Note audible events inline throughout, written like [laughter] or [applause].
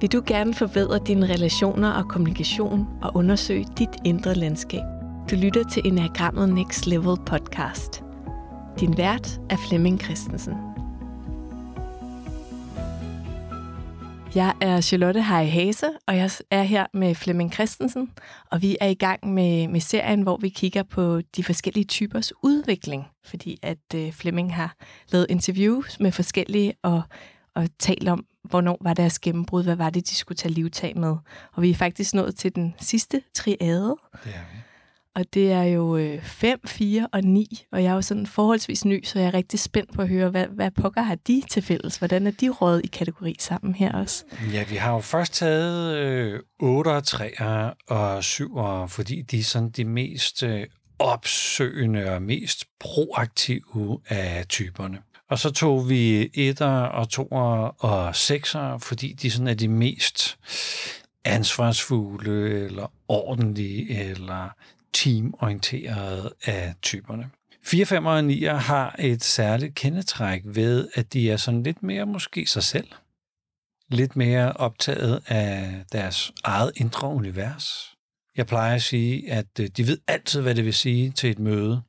Vil du gerne forbedre dine relationer og kommunikation og undersøge dit indre landskab? Du lytter til Enagrammet Next Level podcast. Din vært er Flemming Christensen. Jeg er Charlotte Hej Hase, og jeg er her med Flemming Christensen, og vi er i gang med, med serien, hvor vi kigger på de forskellige typers udvikling, fordi at øh, Flemming har lavet interviews med forskellige og, og talt om, hvornår var deres gennembrud, hvad var det, de skulle tage livtag med. Og vi er faktisk nået til den sidste triade. Det er vi. Og det er jo 5, øh, 4 og 9, og jeg er jo sådan forholdsvis ny, så jeg er rigtig spændt på at høre, hvad, hvad pokker har de til fælles? Hvordan er de rådet i kategori sammen her også? Ja, vi har jo først taget øh, 8 3 og 7, fordi de er sådan de mest øh, opsøgende og mest proaktive af typerne. Og så tog vi etter og toer og sekser, fordi de sådan er de mest ansvarsfulde, eller ordentlige, eller teamorienterede af typerne. 4, 5 og 9 har et særligt kendetræk ved, at de er sådan lidt mere måske sig selv. Lidt mere optaget af deres eget indre univers. Jeg plejer at sige, at øh, de ved altid, hvad det vil sige til et møde.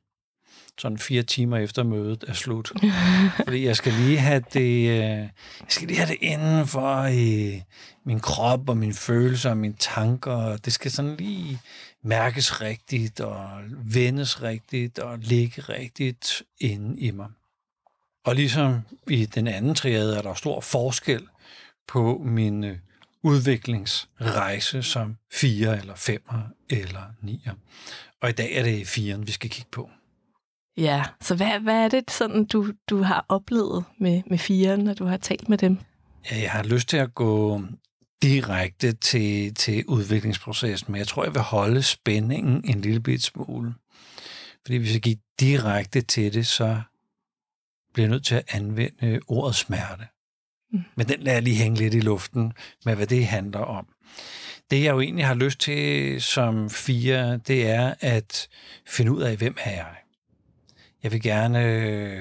Sådan fire timer efter mødet er slut. [laughs] Fordi jeg skal lige have det, øh, jeg skal lige have det inden for i min krop og mine følelser og mine tanker. Det skal sådan lige mærkes rigtigt og vendes rigtigt og ligge rigtigt inde i mig. Og ligesom i den anden triade er der stor forskel på min øh, udviklingsrejse som fire eller femmer eller nier. Og i dag er det firen, vi skal kigge på. Ja, så hvad, hvad er det, sådan, du, du har oplevet med, med firen, når du har talt med dem? Ja, jeg har lyst til at gå direkte til, til udviklingsprocessen, men jeg tror, jeg vil holde spændingen en lille bit smule. Fordi hvis jeg giver direkte til det, så bliver jeg nødt til at anvende ordet smerte. Mm. Men den lader jeg lige hænge lidt i luften med, hvad det handler om. Det, jeg jo egentlig har lyst til som fire, det er at finde ud af, hvem er jeg. Jeg vil gerne øh,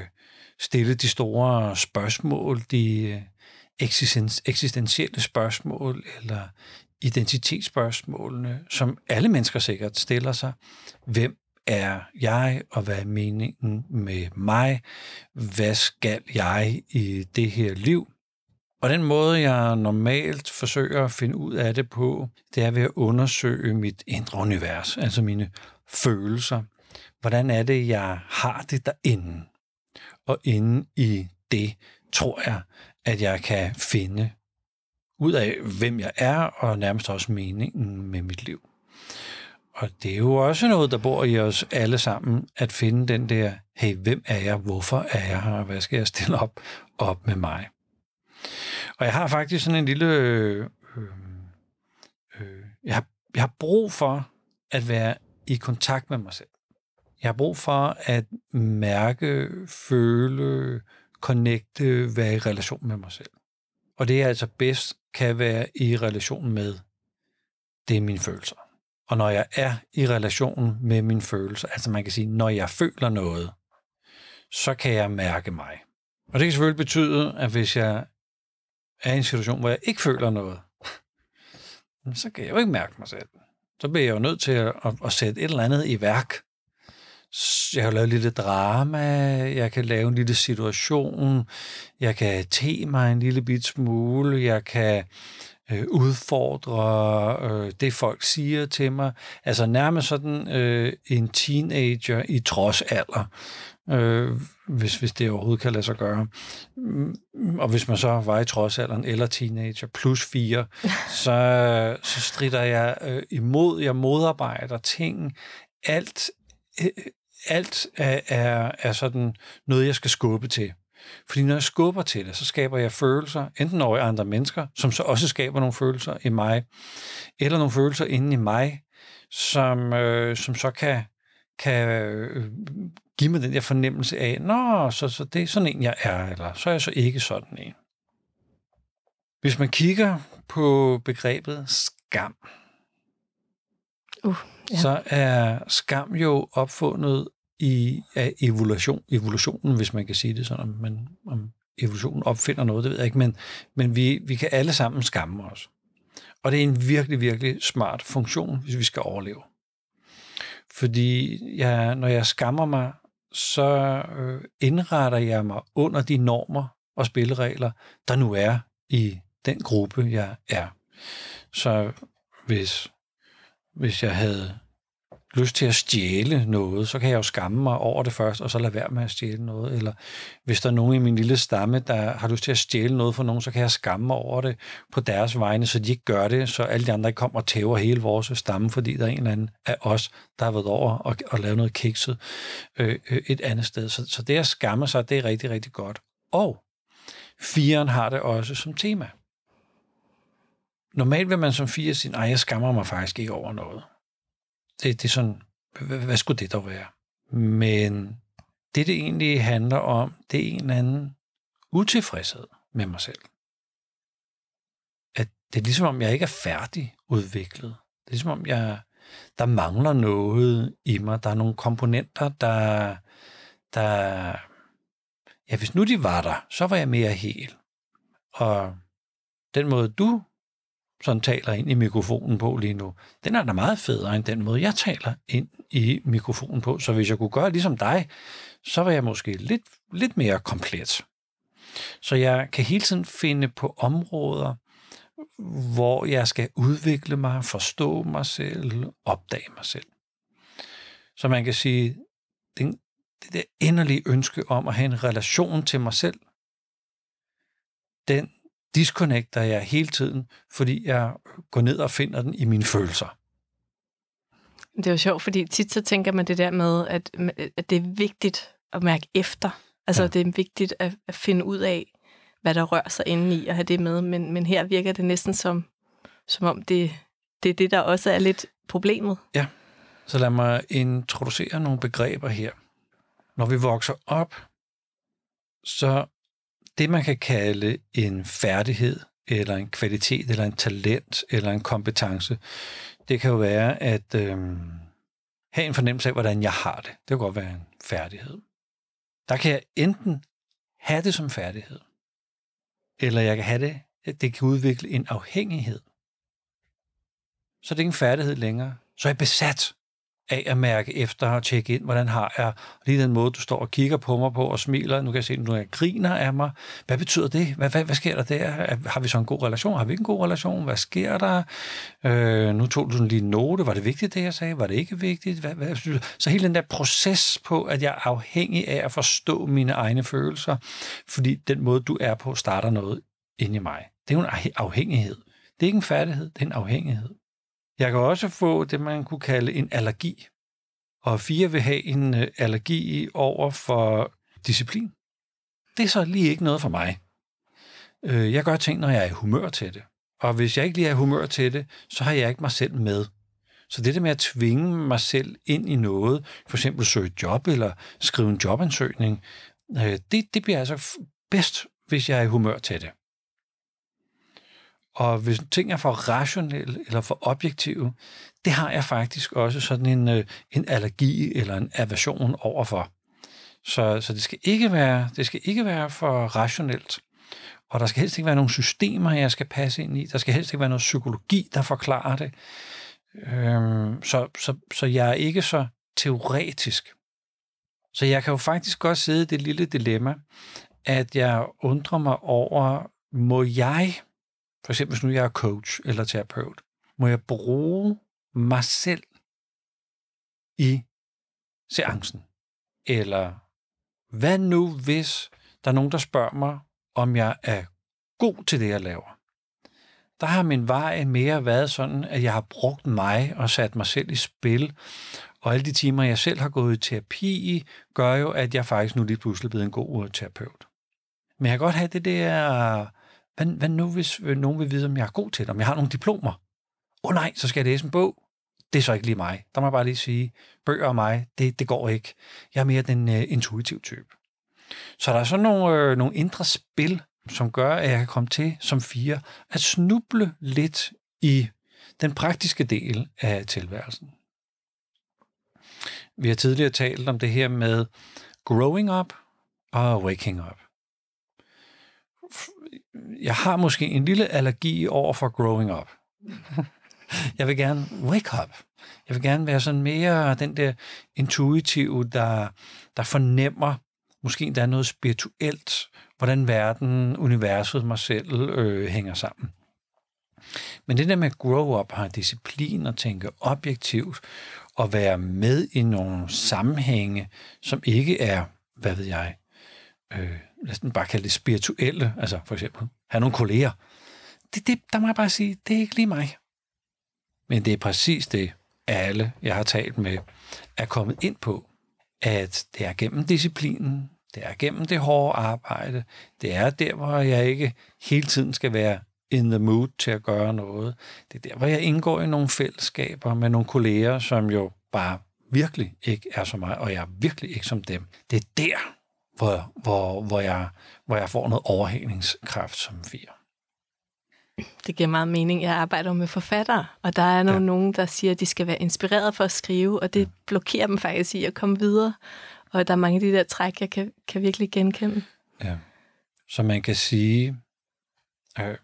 stille de store spørgsmål, de øh, eksistentielle spørgsmål eller identitetsspørgsmålene, som alle mennesker sikkert stiller sig. Hvem er jeg, og hvad er meningen med mig? Hvad skal jeg i det her liv? Og den måde, jeg normalt forsøger at finde ud af det på, det er ved at undersøge mit indre univers, altså mine følelser. Hvordan er det, jeg har det derinde? Og inde i det tror jeg, at jeg kan finde ud af, hvem jeg er, og nærmest også meningen med mit liv. Og det er jo også noget, der bor i os alle sammen, at finde den der, hey, hvem er jeg, hvorfor er jeg her, hvad skal jeg stille op, op med mig. Og jeg har faktisk sådan en lille, øh, øh, øh jeg, har, jeg har brug for at være i kontakt med mig selv. Jeg har brug for at mærke, føle, connecte, være i relation med mig selv. Og det er altså bedst kan være i relation med, det er mine følelser. Og når jeg er i relation med mine følelser, altså man kan sige, når jeg føler noget, så kan jeg mærke mig. Og det kan selvfølgelig betyde, at hvis jeg er i en situation, hvor jeg ikke føler noget, så kan jeg jo ikke mærke mig selv. Så bliver jeg jo nødt til at, at, at sætte et eller andet i værk, jeg kan lave lille drama, jeg kan lave en lille situation, jeg kan te mig en lille bit smule, jeg kan øh, udfordre øh, det, folk siger til mig. Altså nærmest sådan øh, en teenager i trodsalder, øh, hvis, hvis det overhovedet kan lade sig gøre. Mm, og hvis man så var i trodsalderen eller teenager plus fire, [laughs] så, så strider jeg øh, imod, jeg modarbejder ting, alt Øh, øh, alt er, er, er sådan noget, jeg skal skubbe til. Fordi når jeg skubber til det, så skaber jeg følelser, enten over andre mennesker, som så også skaber nogle følelser i mig, eller nogle følelser inde i mig, som, øh, som så kan, kan øh, give mig den der fornemmelse af, nå, så, så det er sådan en, jeg er, eller så er jeg så ikke sådan en. Hvis man kigger på begrebet skam, uh, ja. så er skam jo opfundet i af evolution, evolutionen, hvis man kan sige det sådan, men om evolutionen opfinder noget, det ved jeg ikke, men, men vi, vi kan alle sammen skamme os. Og det er en virkelig, virkelig smart funktion, hvis vi skal overleve. Fordi jeg, når jeg skammer mig, så øh, indretter jeg mig under de normer og spilleregler, der nu er i den gruppe, jeg er. Så hvis, hvis jeg havde lyst til at stjæle noget, så kan jeg jo skamme mig over det først, og så lade være med at stjæle noget. Eller hvis der er nogen i min lille stamme, der har lyst til at stjæle noget for nogen, så kan jeg skamme mig over det på deres vegne, så de ikke gør det, så alle de andre ikke kommer og tæver hele vores stamme, fordi der er en eller anden af os, der har været over og, og lavet noget kikset øh, øh, et andet sted. Så, så det at skamme sig, det er rigtig, rigtig godt. Og firen har det også som tema. Normalt vil man som fire sige, nej, jeg skammer mig faktisk ikke over noget. Det, det er sådan, hvad, hvad skulle det dog være? Men det, det egentlig handler om, det er en eller anden utilfredshed med mig selv. At det er ligesom om, jeg ikke er færdig udviklet. Det er ligesom om, jeg, der mangler noget i mig. Der er nogle komponenter, der, der... Ja, hvis nu de var der, så var jeg mere hel. Og den måde, du sådan taler ind i mikrofonen på lige nu, den er da meget federe end den måde, jeg taler ind i mikrofonen på. Så hvis jeg kunne gøre ligesom dig, så var jeg måske lidt, lidt mere komplet. Så jeg kan hele tiden finde på områder, hvor jeg skal udvikle mig, forstå mig selv, opdage mig selv. Så man kan sige, det, det der endelige ønske om at have en relation til mig selv, den disconnecter jeg hele tiden, fordi jeg går ned og finder den i mine følelser. Det er jo sjovt, fordi tit så tænker man det der med, at, at det er vigtigt at mærke efter. Altså, ja. det er vigtigt at, at finde ud af, hvad der rører sig inde i, og have det med. Men, men her virker det næsten som, som om det, det er det, der også er lidt problemet. Ja, så lad mig introducere nogle begreber her. Når vi vokser op, så det, man kan kalde en færdighed, eller en kvalitet, eller en talent, eller en kompetence, det kan jo være at øh, have en fornemmelse af, hvordan jeg har det. Det kan godt være en færdighed. Der kan jeg enten have det som færdighed, eller jeg kan have det, at det kan udvikle en afhængighed. Så det er ikke en færdighed længere. Så er jeg besat af at mærke efter og tjekke ind, hvordan har jeg, lige den måde, du står og kigger på mig på og smiler, nu kan jeg se, at du griner af mig. Hvad betyder det? Hvad, hvad, hvad sker der der? Har vi så en god relation? Har vi ikke en god relation? Hvad sker der? Øh, nu tog du sådan lige en note. Var det vigtigt, det jeg sagde? Var det ikke vigtigt? Hvad, hvad, så hele den der proces på, at jeg er afhængig af at forstå mine egne følelser, fordi den måde, du er på, starter noget inde i mig. Det er jo en afhængighed. Det er ikke en færdighed, det er en afhængighed. Jeg kan også få det, man kunne kalde en allergi. Og fire vil have en øh, allergi over for disciplin. Det er så lige ikke noget for mig. Øh, jeg gør ting, når jeg er i humør til det. Og hvis jeg ikke lige er i humør til det, så har jeg ikke mig selv med. Så det der med at tvinge mig selv ind i noget, for eksempel søge job eller skrive en jobansøgning, øh, det, det bliver altså bedst, hvis jeg er i humør til det. Og hvis ting er for rationelle eller for objektive, det har jeg faktisk også sådan en, øh, en allergi eller en aversion overfor. Så, så det, skal ikke være, det skal ikke være for rationelt. Og der skal helst ikke være nogle systemer, jeg skal passe ind i. Der skal helst ikke være noget psykologi, der forklarer det. Øhm, så, så, så jeg er ikke så teoretisk. Så jeg kan jo faktisk godt sidde i det lille dilemma, at jeg undrer mig over, må jeg for eksempel hvis nu jeg er coach eller terapeut, må jeg bruge mig selv i seancen? Eller hvad nu, hvis der er nogen, der spørger mig, om jeg er god til det, jeg laver? Der har min vej mere været sådan, at jeg har brugt mig og sat mig selv i spil, og alle de timer, jeg selv har gået i terapi i, gør jo, at jeg faktisk nu lige pludselig er blevet en god øh, terapeut. Men jeg kan godt have det der hvad, hvad nu, hvis øh, nogen vil vide, om jeg er god til det, om jeg har nogle diplomer? Åh oh, nej, så skal jeg læse en bog. Det er så ikke lige mig. Der må jeg bare lige sige, bøger og mig, det, det går ikke. Jeg er mere den øh, uh, intuitiv type. Så der er sådan nogle, øh, nogle indre spil, som gør, at jeg kan komme til som fire at snuble lidt i den praktiske del af tilværelsen. Vi har tidligere talt om det her med growing up og waking up jeg har måske en lille allergi over for growing up. Jeg vil gerne wake up. Jeg vil gerne være sådan mere den der intuitive, der, der fornemmer, måske der er noget spirituelt, hvordan verden, universet, mig selv øh, hænger sammen. Men det der med at grow up, have disciplin og tænke objektivt, og være med i nogle sammenhænge, som ikke er, hvad ved jeg, øh, næsten bare kalde det spirituelle, altså for eksempel, have nogle kolleger. Det, det, der må jeg bare sige, det er ikke lige mig. Men det er præcis det, alle, jeg har talt med, er kommet ind på, at det er gennem disciplinen, det er gennem det hårde arbejde, det er der, hvor jeg ikke hele tiden skal være in the mood til at gøre noget. Det er der, hvor jeg indgår i nogle fællesskaber med nogle kolleger, som jo bare virkelig ikke er som mig, og jeg er virkelig ikke som dem. Det er der, hvor, hvor, hvor, jeg, hvor jeg får noget overhængningskraft som fire. Det giver meget mening. Jeg arbejder med forfattere, og der er nogle, ja. nogen, der siger, at de skal være inspireret for at skrive, og det ja. blokerer dem faktisk i at komme videre. Og der er mange af de der træk, jeg kan, kan virkelig genkende. Ja. Så man kan sige, øh, ah,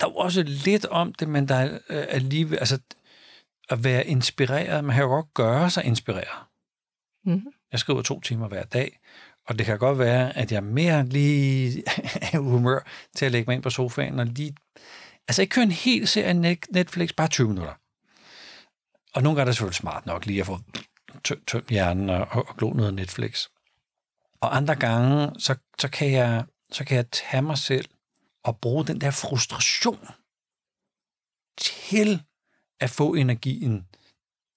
der er også lidt om det, men der er øh, alligevel, altså at være inspireret, man kan jo godt gøre sig inspireret. Mm-hmm. Jeg skriver to timer hver dag, og det kan godt være, at jeg mere lige [laughs] er humør til at lægge mig ind på sofaen og lige... Altså ikke køre en hel serie Netflix, bare 20 minutter. Og nogle gange er det selvfølgelig smart nok lige at få tømt hjernen og, og glo noget Netflix. Og andre gange, så, så, kan jeg, så kan jeg tage mig selv og bruge den der frustration til at få energien,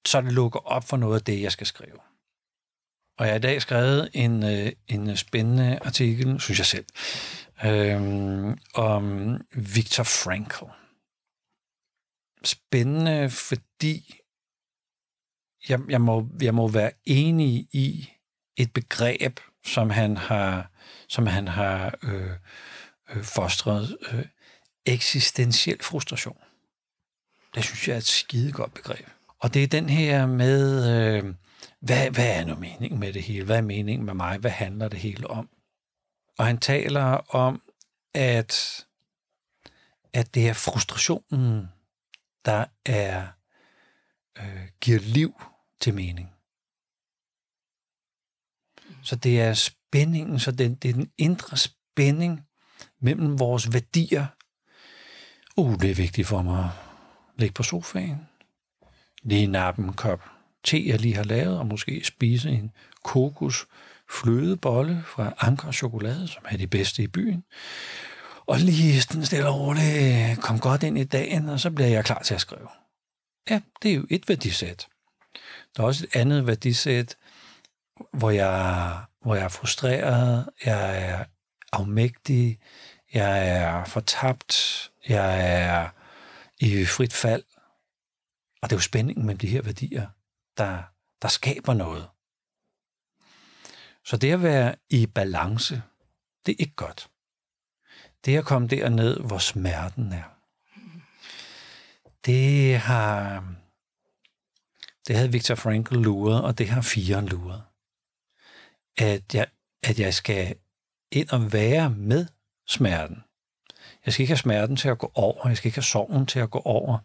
så det lukker op for noget af det, jeg skal skrive. Og jeg har i dag skrevet en, øh, en spændende artikel, synes jeg selv, øh, om Viktor Frankl. Spændende, fordi jeg, jeg, må, jeg må være enig i et begreb, som han har, som han har øh, øh, fostret, øh, eksistentiel frustration. Det synes jeg er et skidegodt begreb. Og det er den her med, øh, hvad, hvad er nu meningen med det hele? Hvad er meningen med mig? Hvad handler det hele om? Og han taler om, at, at det er frustrationen, der er øh, giver liv til mening. Så det er spændingen, så det, det er den indre spænding mellem vores værdier. Uh, det er vigtigt for mig at ligge på sofaen, lige nappe en kop te, jeg lige har lavet, og måske spise en kokos flødebolle fra Anker Chokolade, som er de bedste i byen. Og lige sådan stille og roligt kom godt ind i dagen, og så bliver jeg klar til at skrive. Ja, det er jo et værdisæt. Der er også et andet værdisæt, hvor jeg, hvor jeg er frustreret, jeg er afmægtig, jeg er fortabt, jeg er i frit fald. Og det er jo spændingen med de her værdier, der, der skaber noget. Så det at være i balance, det er ikke godt. Det at komme derned, hvor smerten er. Det har det havde Viktor Frankl luret, og det har firen luret. At jeg, at jeg skal ind og være med smerten. Jeg skal ikke have smerten til at gå over. Jeg skal ikke have sorgen til at gå over.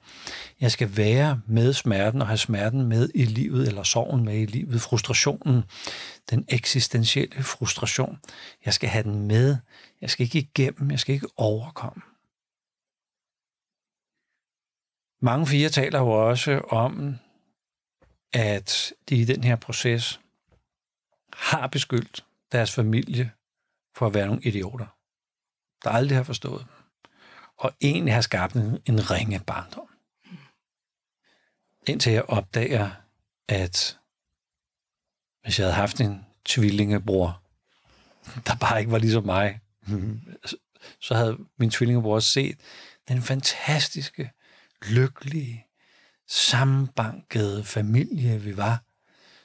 Jeg skal være med smerten og have smerten med i livet, eller sorgen med i livet. Frustrationen, den eksistentielle frustration. Jeg skal have den med. Jeg skal ikke igennem. Jeg skal ikke overkomme. Mange fire taler jo også om, at de i den her proces har beskyldt deres familie for at være nogle idioter, der aldrig har forstået dem, og egentlig har skabt en, en ringe barndom. Indtil jeg opdager, at hvis jeg havde haft en tvillingebror, [laughs] der bare ikke var ligesom mig, så havde min tvillingebror set den fantastiske, lykkelige, sammenbankede familie, vi var.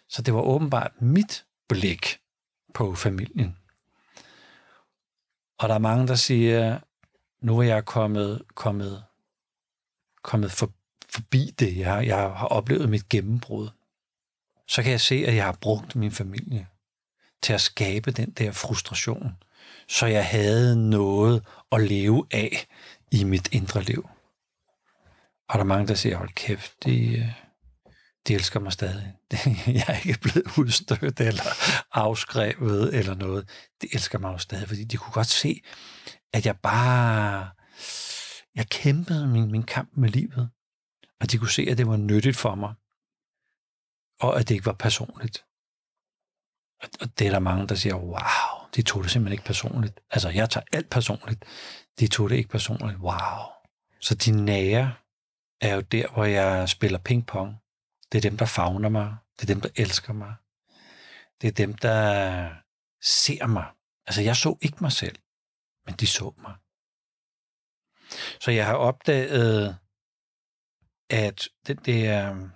Så det var åbenbart mit blik på familien. Og der er mange, der siger, nu er jeg kommet, kommet, kommet for, forbi det. Jeg, jeg har oplevet mit gennembrud. Så kan jeg se, at jeg har brugt min familie til at skabe den der frustration, så jeg havde noget at leve af i mit indre liv. Og der er mange, der siger, hold kæft, de, de elsker mig stadig. [laughs] Jeg er ikke blevet udstødt eller afskrevet eller noget. De elsker mig jo stadig, fordi de kunne godt se, at jeg bare... Jeg kæmpede min, min kamp med livet. Og de kunne se, at det var nyttigt for mig. Og at det ikke var personligt. Og og det er der mange, der siger, wow, de tog det simpelthen ikke personligt. Altså, jeg tager alt personligt. De tog det ikke personligt. Wow. Så de nære er jo der, hvor jeg spiller pingpong. Det er dem, der favner mig. Det er dem, der elsker mig. Det er dem, der ser mig. Altså, jeg så ikke mig selv, men de så mig. Så jeg har opdaget, at det, det er øh,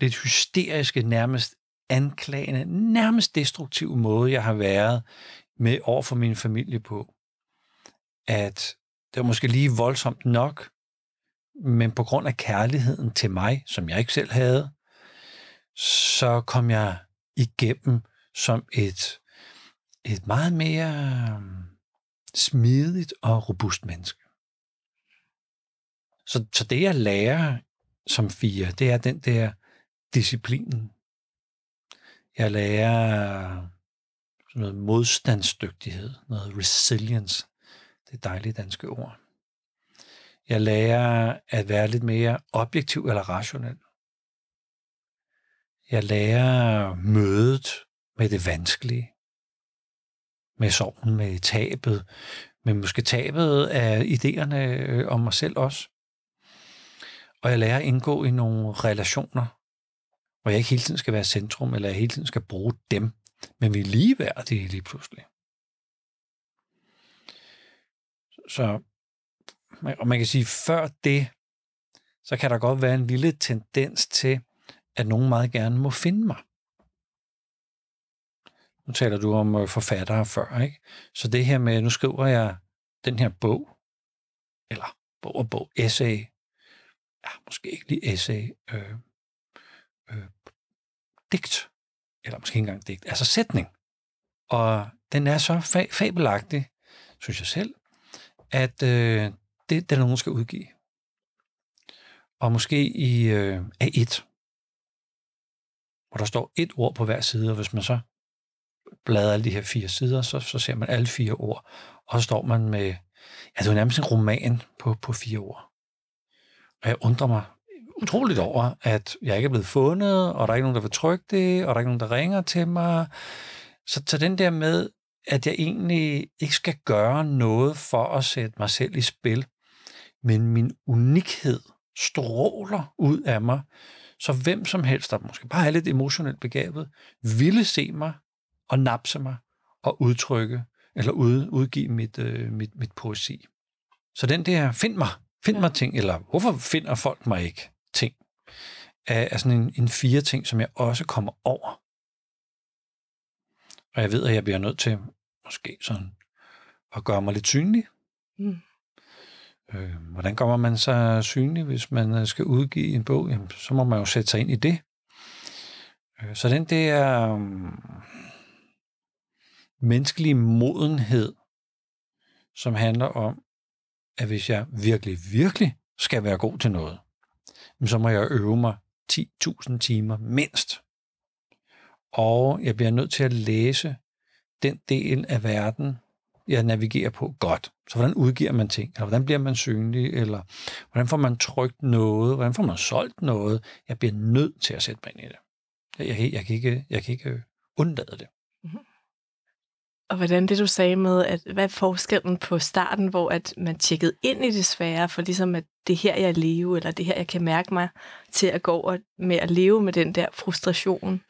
lidt hysteriske, nærmest anklagende, nærmest destruktive måde, jeg har været med over for min familie på. At det var måske lige voldsomt nok, men på grund af kærligheden til mig, som jeg ikke selv havde, så kom jeg igennem som et, et meget mere øh, smidigt og robust menneske. Så, så det, jeg lærer som fire, det er den der disciplinen. Jeg lærer sådan noget modstandsdygtighed, noget resilience. Det er dejlige danske ord. Jeg lærer at være lidt mere objektiv eller rationel. Jeg lærer mødet med det vanskelige. Med sorgen, med tabet, men måske tabet af idéerne øh, om mig selv også. Og jeg lærer at indgå i nogle relationer, hvor jeg ikke hele tiden skal være centrum, eller jeg hele tiden skal bruge dem, men vi er ligeværdige lige pludselig. Så og man kan sige, før det, så kan der godt være en lille tendens til, at nogen meget gerne må finde mig. Nu taler du om øh, forfattere før, ikke? Så det her med, nu skriver jeg den her bog, eller bog og bog, essay, ja, måske ikke lige essay, øh, øh, digt, eller måske ikke engang digt, altså sætning. Og den er så fa- fabelagtig, synes jeg selv, at øh, det, det er nogen, skal udgive. Og måske i øh, A1, hvor der står et ord på hver side, og hvis man så bladrer alle de her fire sider, så, så ser man alle fire ord, og så står man med, ja, det er nærmest en roman på, på fire ord. Og jeg undrer mig utroligt over, at jeg ikke er blevet fundet, og der er ikke nogen, der vil trykke det, og der er ikke nogen, der ringer til mig. Så, så den der med, at jeg egentlig ikke skal gøre noget for at sætte mig selv i spil, men min unikhed stråler ud af mig, så hvem som helst, der måske bare er lidt emotionelt begavet, ville se mig og napse mig og udtrykke eller ud, udgive mit, øh, mit, mit poesi. Så den der, find mig, find ja. mig ting, eller hvorfor finder folk mig ikke ting, er, er sådan en, en fire ting, som jeg også kommer over. Og jeg ved, at jeg bliver nødt til måske sådan at gøre mig lidt synlig. Mm. Øh, hvordan kommer man så synlig, hvis man øh, skal udgive en bog? Jamen, så må man jo sætte sig ind i det. Øh, så den der um, menneskelig modenhed, som handler om, at hvis jeg virkelig, virkelig skal være god til noget, så må jeg øve mig 10.000 timer mindst. Og jeg bliver nødt til at læse den del af verden, jeg navigerer på godt. Så hvordan udgiver man ting? Eller hvordan bliver man synlig? Eller hvordan får man trygt noget? Hvordan får man solgt noget? Jeg bliver nødt til at sætte mig ind i det. Jeg, jeg, jeg, kan, ikke, jeg kan ikke undlade det. Og hvordan det, du sagde med, at hvad er forskellen på starten, hvor at man tjekkede ind i det svære, for ligesom at det her, jeg lever, eller det her, jeg kan mærke mig til at gå over med at leve med den der frustration.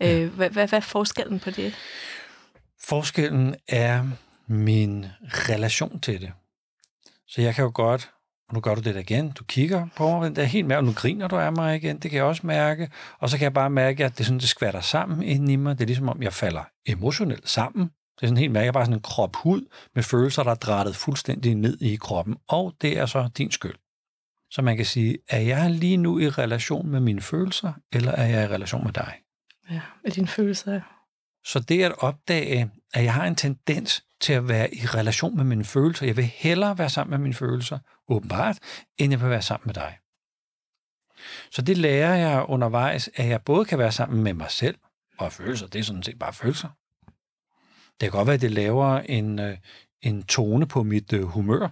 Ja. Øh, hvad, hvad, hvad er forskellen på det? Forskellen er min relation til det. Så jeg kan jo godt, og nu gør du det der igen, du kigger på mig, det er helt mærke, nu griner du af mig igen, det kan jeg også mærke, og så kan jeg bare mærke, at det sådan, det skvatter sammen inden i mig, det er ligesom om, jeg falder emotionelt sammen, det er sådan helt mærke, bare sådan en krop hud med følelser, der er drættet fuldstændig ned i kroppen, og det er så din skyld. Så man kan sige, er jeg lige nu i relation med mine følelser, eller er jeg i relation med dig? Ja, med dine følelser. Så det at opdage, at jeg har en tendens til at være i relation med mine følelser. Jeg vil hellere være sammen med mine følelser, åbenbart, end jeg vil være sammen med dig. Så det lærer jeg undervejs, at jeg både kan være sammen med mig selv, og følelser, det er sådan set bare følelser. Det kan godt være, at det laver en, øh, en tone på mit øh, humør,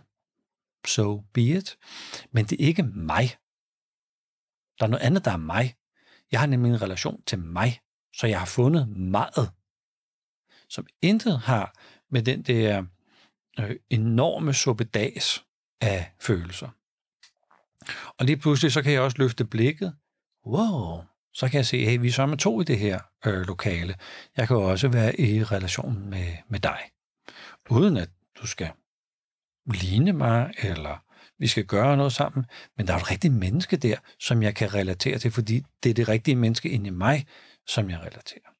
so be it. Men det er ikke mig. Der er noget andet, der er mig. Jeg har nemlig en relation til mig, så jeg har fundet meget, som intet har med den der øh, enorme suppedas af følelser. Og lige pludselig, så kan jeg også løfte blikket. Wow, så kan jeg se, hey, vi er så med to i det her øh, lokale. Jeg kan også være i relation med, med dig. Uden at du skal ligne mig, eller vi skal gøre noget sammen. Men der er et rigtigt menneske der, som jeg kan relatere til, fordi det er det rigtige menneske inde i mig, som jeg relaterer.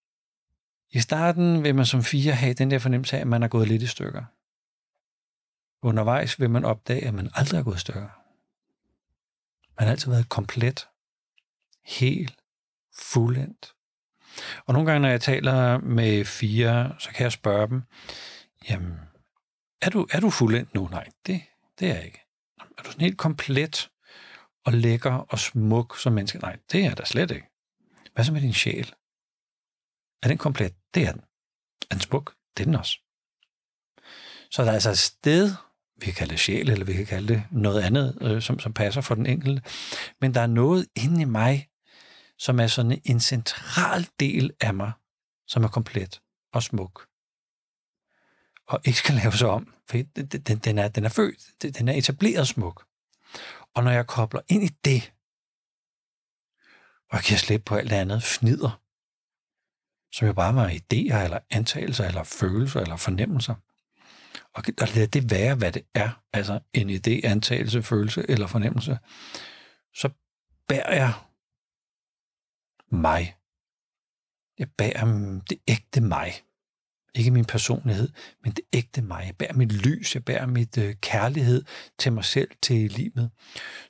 I starten vil man som fire have den der fornemmelse af, at man er gået lidt i stykker. Undervejs vil man opdage, at man aldrig er gået i stykker. Man har altid været komplet, helt, fuldendt. Og nogle gange, når jeg taler med fire, så kan jeg spørge dem, jamen, er du, er du fuldendt nu? Nej, det, det er jeg ikke. Er du sådan helt komplet og lækker og smuk som menneske? Nej, det er jeg da slet ikke. Hvad så med din sjæl? Er den komplet? Det er den. Er den smuk? Det er den også. Så der er altså et sted, vi kan kalde det sjæl, eller vi kan kalde det noget andet, øh, som, som passer for den enkelte. Men der er noget inde i mig, som er sådan en central del af mig, som er komplet og smuk. Og ikke skal laves om, for den, den, er, den er født, den er etableret smuk. Og når jeg kobler ind i det, og jeg kan slippe på alt andet fnider, som jo bare var idéer, eller antagelser, eller følelser, eller fornemmelser, og lad det være, hvad det er, altså en idé, antagelse, følelse eller fornemmelse, så bærer jeg mig. Jeg bærer det ægte mig. Ikke min personlighed, men det ægte mig. Jeg bærer mit lys, jeg bærer mit øh, kærlighed til mig selv, til livet.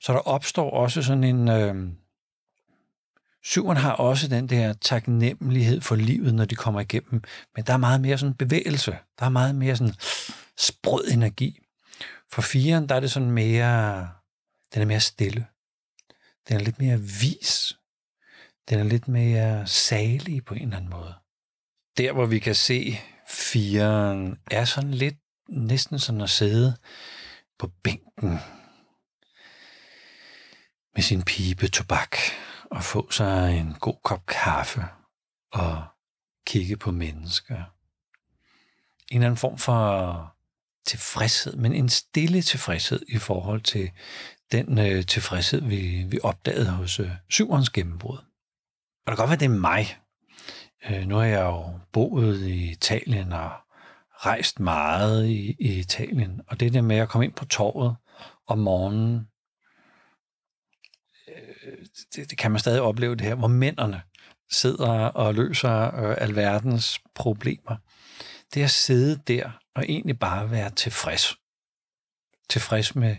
Så der opstår også sådan en... Øh, Syveren har også den der taknemmelighed for livet, når de kommer igennem, men der er meget mere sådan bevægelse. Der er meget mere sådan sprød energi. For firen, der er det sådan mere, den er mere stille. Den er lidt mere vis. Den er lidt mere salig på en eller anden måde. Der, hvor vi kan se firen, er sådan lidt næsten sådan at sidde på bænken med sin pibe tobak og få sig en god kop kaffe og kigge på mennesker. En eller anden form for tilfredshed, men en stille tilfredshed i forhold til den øh, tilfredshed, vi, vi opdagede hos øh, syverens gennembrud. Og det kan godt være, det er mig. Øh, nu har jeg jo boet i Italien og rejst meget i, i Italien. Og det der med at komme ind på torvet om morgenen, øh, det, det kan man stadig opleve det her, hvor mændene sidder og løser øh, alverdens problemer. Det at sidde der og egentlig bare være tilfreds. Tilfreds med,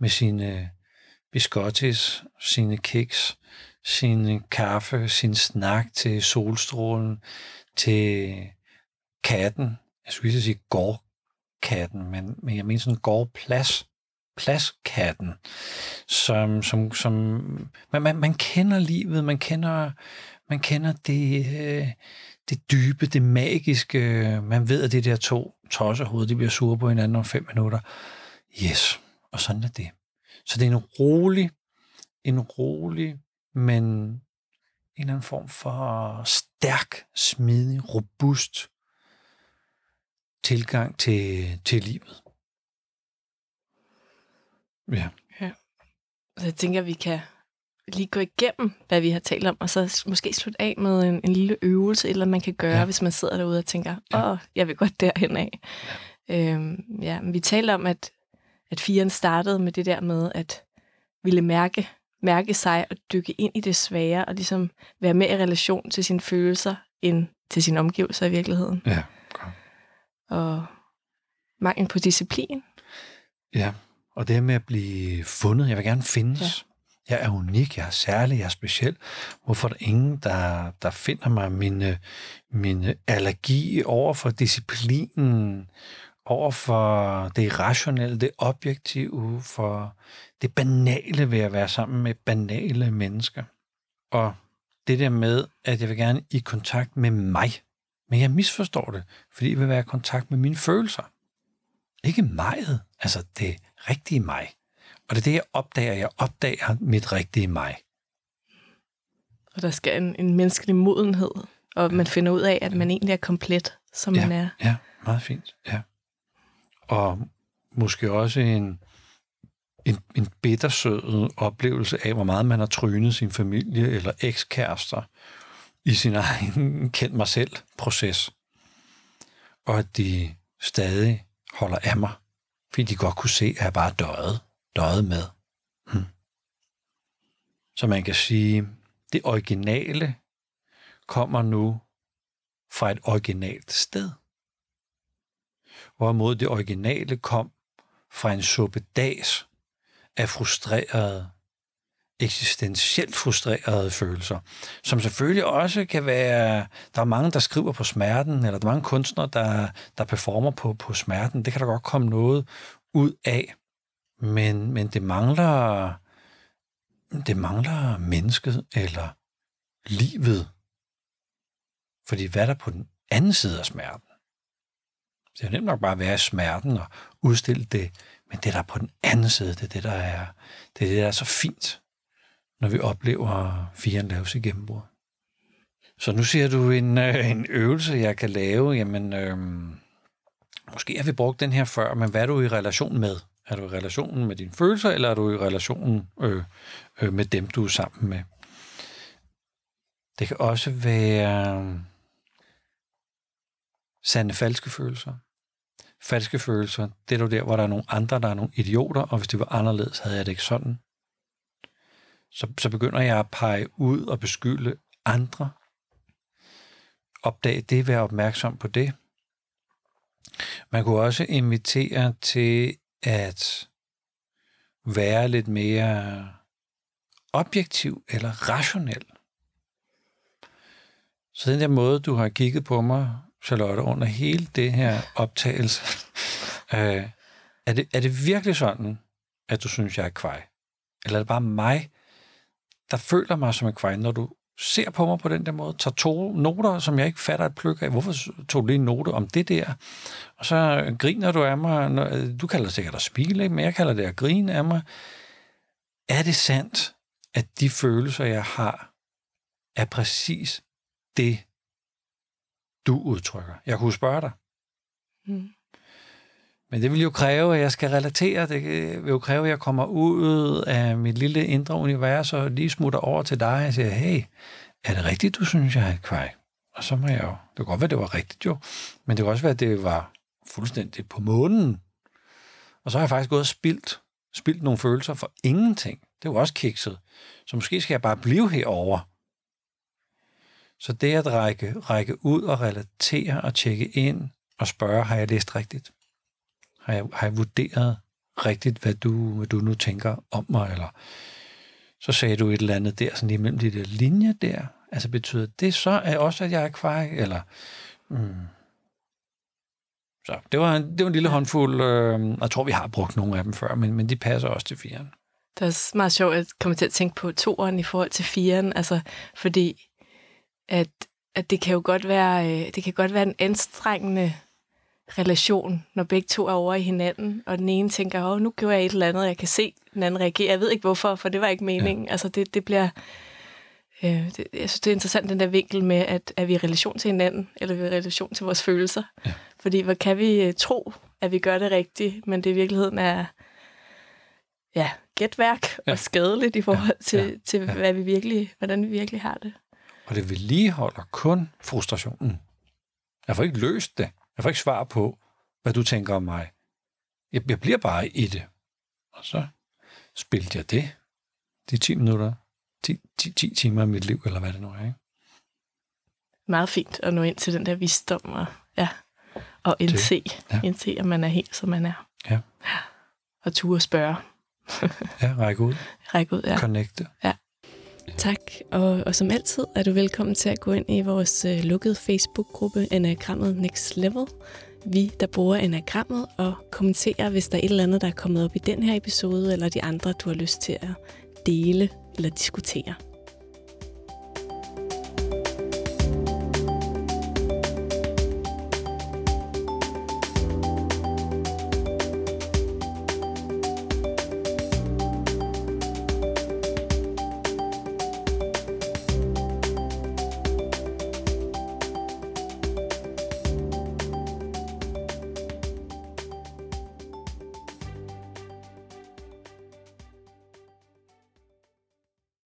med sine øh, biscottis, sine kiks, sin kaffe, sin snak til solstrålen, til katten. Jeg skulle lige sige gårdkatten, men, men jeg mener sådan gårdplads pladskatten, som, som, som man, man, man kender livet, man kender, man kender det, øh, det dybe, det magiske. Man ved, at det der to tosserhoved, de bliver sure på hinanden om fem minutter. Yes, og sådan er det. Så det er en rolig, en rolig, men en eller anden form for stærk, smidig, robust tilgang til, til livet. Ja. ja. Så jeg tænker, at vi kan lige gå igennem, hvad vi har talt om, og så måske slutte af med en, en lille øvelse, eller man kan gøre, ja. hvis man sidder derude og tænker, åh, ja. jeg vil godt derhen af. Ja. Øhm, ja, men vi talte om, at, at firen startede med det der med, at ville mærke, mærke sig og dykke ind i det svære, og ligesom være mere i relation til sine følelser, end til sine omgivelser i virkeligheden. Ja, godt. Og mangel på disciplin. Ja, og det med at blive fundet. Jeg vil gerne findes. Ja. Jeg er unik, jeg er særlig, jeg er speciel. Hvorfor er der ingen, der, der finder mig min, min allergi over for disciplinen over for det irrationelle, det objektive, for det banale ved at være sammen med banale mennesker. Og det der med, at jeg vil gerne i kontakt med mig. Men jeg misforstår det, fordi jeg vil være i kontakt med mine følelser. Ikke mig, altså det rigtige mig. Og det er det, jeg opdager. Jeg opdager mit rigtige mig. Og der skal en, en menneskelig modenhed, og man finder ud af, at man egentlig er komplet, som ja, man er. Ja, meget fint. Ja. Og måske også en, en, en bittersød oplevelse af, hvor meget man har trynet sin familie eller ekskærester i sin [laughs] egen kendt mig selv proces. Og at de stadig holder af mig, fordi de godt kunne se, at jeg bare døde, døde med. Hmm. Så man kan sige, det originale kommer nu fra et originalt sted. Hvorimod det originale kom fra en suppedags af frustrerede, eksistentielt frustrerede følelser, som selvfølgelig også kan være, der er mange, der skriver på smerten, eller der er mange kunstnere, der, der performer på, på smerten. Det kan der godt komme noget ud af, men, men det mangler det mangler mennesket eller livet. Fordi hvad er der på den anden side af smerten? Det er nemt nok bare at være i smerten og udstille det, men det der er på den anden side, det er det, der er, det er, det, der er så fint, når vi oplever firen laves i gennembrud. Så nu ser du en, øh, en øvelse, jeg kan lave. Jamen, øh, måske har vi brugt den her før, men hvad er du i relation med? Er du i relationen med dine følelser, eller er du i relationen øh, øh, med dem, du er sammen med? Det kan også være sande falske følelser. Falske følelser, det er jo der, hvor der er nogle andre, der er nogle idioter, og hvis det var anderledes, havde jeg det ikke sådan. Så, så begynder jeg at pege ud og beskylde andre. Opdag det, være opmærksom på det. Man kunne også invitere til at være lidt mere objektiv eller rationel. Så den der måde, du har kigget på mig, Charlotte, under hele det her optagelse, [laughs] øh, er, det, er det virkelig sådan, at du synes, jeg er kvej? Eller er det bare mig, der føler mig som en kvej, når du ser på mig på den der måde, tager to noter, som jeg ikke fatter et pløk af. Hvorfor tog du lige en note om det der? Og så griner du af mig. Når, øh, du kalder det sikkert at smile, men jeg kalder det at grine af mig. Er det sandt, at de følelser, jeg har, er præcis det, du udtrykker? Jeg kunne spørge dig. Mm. Men det vil jo kræve, at jeg skal relatere. Det vil jo kræve, at jeg kommer ud af mit lille indre univers og lige smutter over til dig og siger, hey, er det rigtigt, du synes, jeg er et kvej? Og så må jeg jo, det kan godt være, det var rigtigt jo, men det kan også være, at det var fuldstændig på månen. Og så har jeg faktisk gået og spildt, spildt nogle følelser for ingenting. Det er jo også kikset. Så måske skal jeg bare blive herover. Så det at række, række ud og relatere og tjekke ind og spørge, har jeg læst rigtigt? Har jeg, har jeg vurderet rigtigt, hvad du, hvad du nu tænker om mig? Eller så sagde du et eller andet der, sådan lige mellem de der linjer der. Altså betyder det så også, at jeg er kvej? Eller, mm. Så det var, en, det var en lille håndfuld, øh, jeg tror, vi har brugt nogle af dem før, men, men de passer også til firen. Det er også meget sjovt at komme til at tænke på toeren i forhold til firen, altså fordi at, at det kan jo godt være, øh, det kan godt være en anstrengende relation, når begge to er over i hinanden, og den ene tænker, åh, nu gjorde jeg et eller andet, jeg kan se den anden reagere. Jeg ved ikke hvorfor, for det var ikke meningen. Ja. Altså, det, det bliver... Øh, det, jeg synes, det er interessant, den der vinkel med, at er vi i relation til hinanden, eller er vi i relation til vores følelser? Ja. Fordi hvor kan vi uh, tro, at vi gør det rigtigt, men det i virkeligheden er ja, gætværk ja. og skadeligt i forhold ja. til, ja. til ja. Hvad vi virkelig, hvordan vi virkelig har det. Og det vedligeholder kun frustrationen. Jeg får ikke løst det. Jeg får ikke svar på, hvad du tænker om mig. Jeg, jeg bliver bare i det. Og så spilte jeg det. De 10 minutter, 10, 10, 10 timer af mit liv, eller hvad det nu er. Ikke? Meget fint at nå ind til den der visdom og, ja, og indse, ja. indse, at man er helt, som man er. Ja. Og ture spørge. ja, række ud. Række ud, ja. Connecte. Ja. Tak, og, og som altid er du velkommen til at gå ind i vores øh, lukkede Facebook-gruppe Enagrammet Next Level. vi, der bruger enagrammet, og kommenterer, hvis der er et eller andet, der er kommet op i den her episode, eller de andre, du har lyst til at dele eller diskutere.